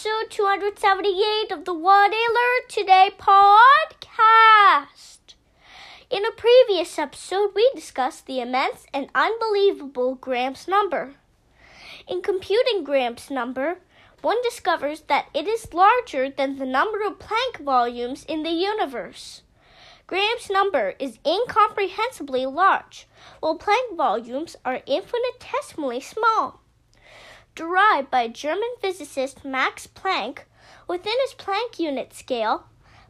Episode 278 of the What I Learned Today podcast. In a previous episode, we discussed the immense and unbelievable Graham's number. In computing Graham's number, one discovers that it is larger than the number of Planck volumes in the universe. Graham's number is incomprehensibly large, while Planck volumes are infinitesimally small. Derived by German physicist Max Planck, within his Planck unit scale,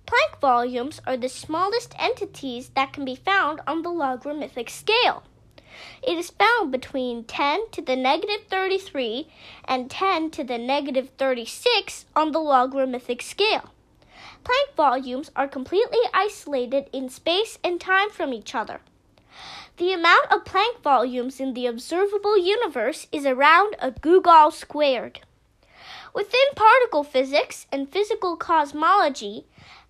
Planck volumes are the smallest entities that can be found on the logarithmic scale. It is found between 10 to the negative 33 and 10 to the negative 36 on the logarithmic scale. Planck volumes are completely isolated in space and time from each other. The amount of Planck volumes in the observable universe is around a googol squared. Within particle physics and physical cosmology,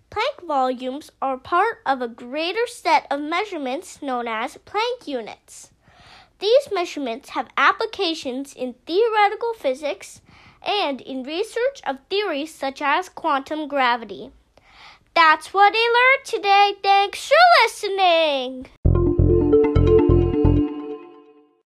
Planck volumes are part of a greater set of measurements known as Planck units. These measurements have applications in theoretical physics and in research of theories such as quantum gravity. That's what I learned today. Thanks for listening.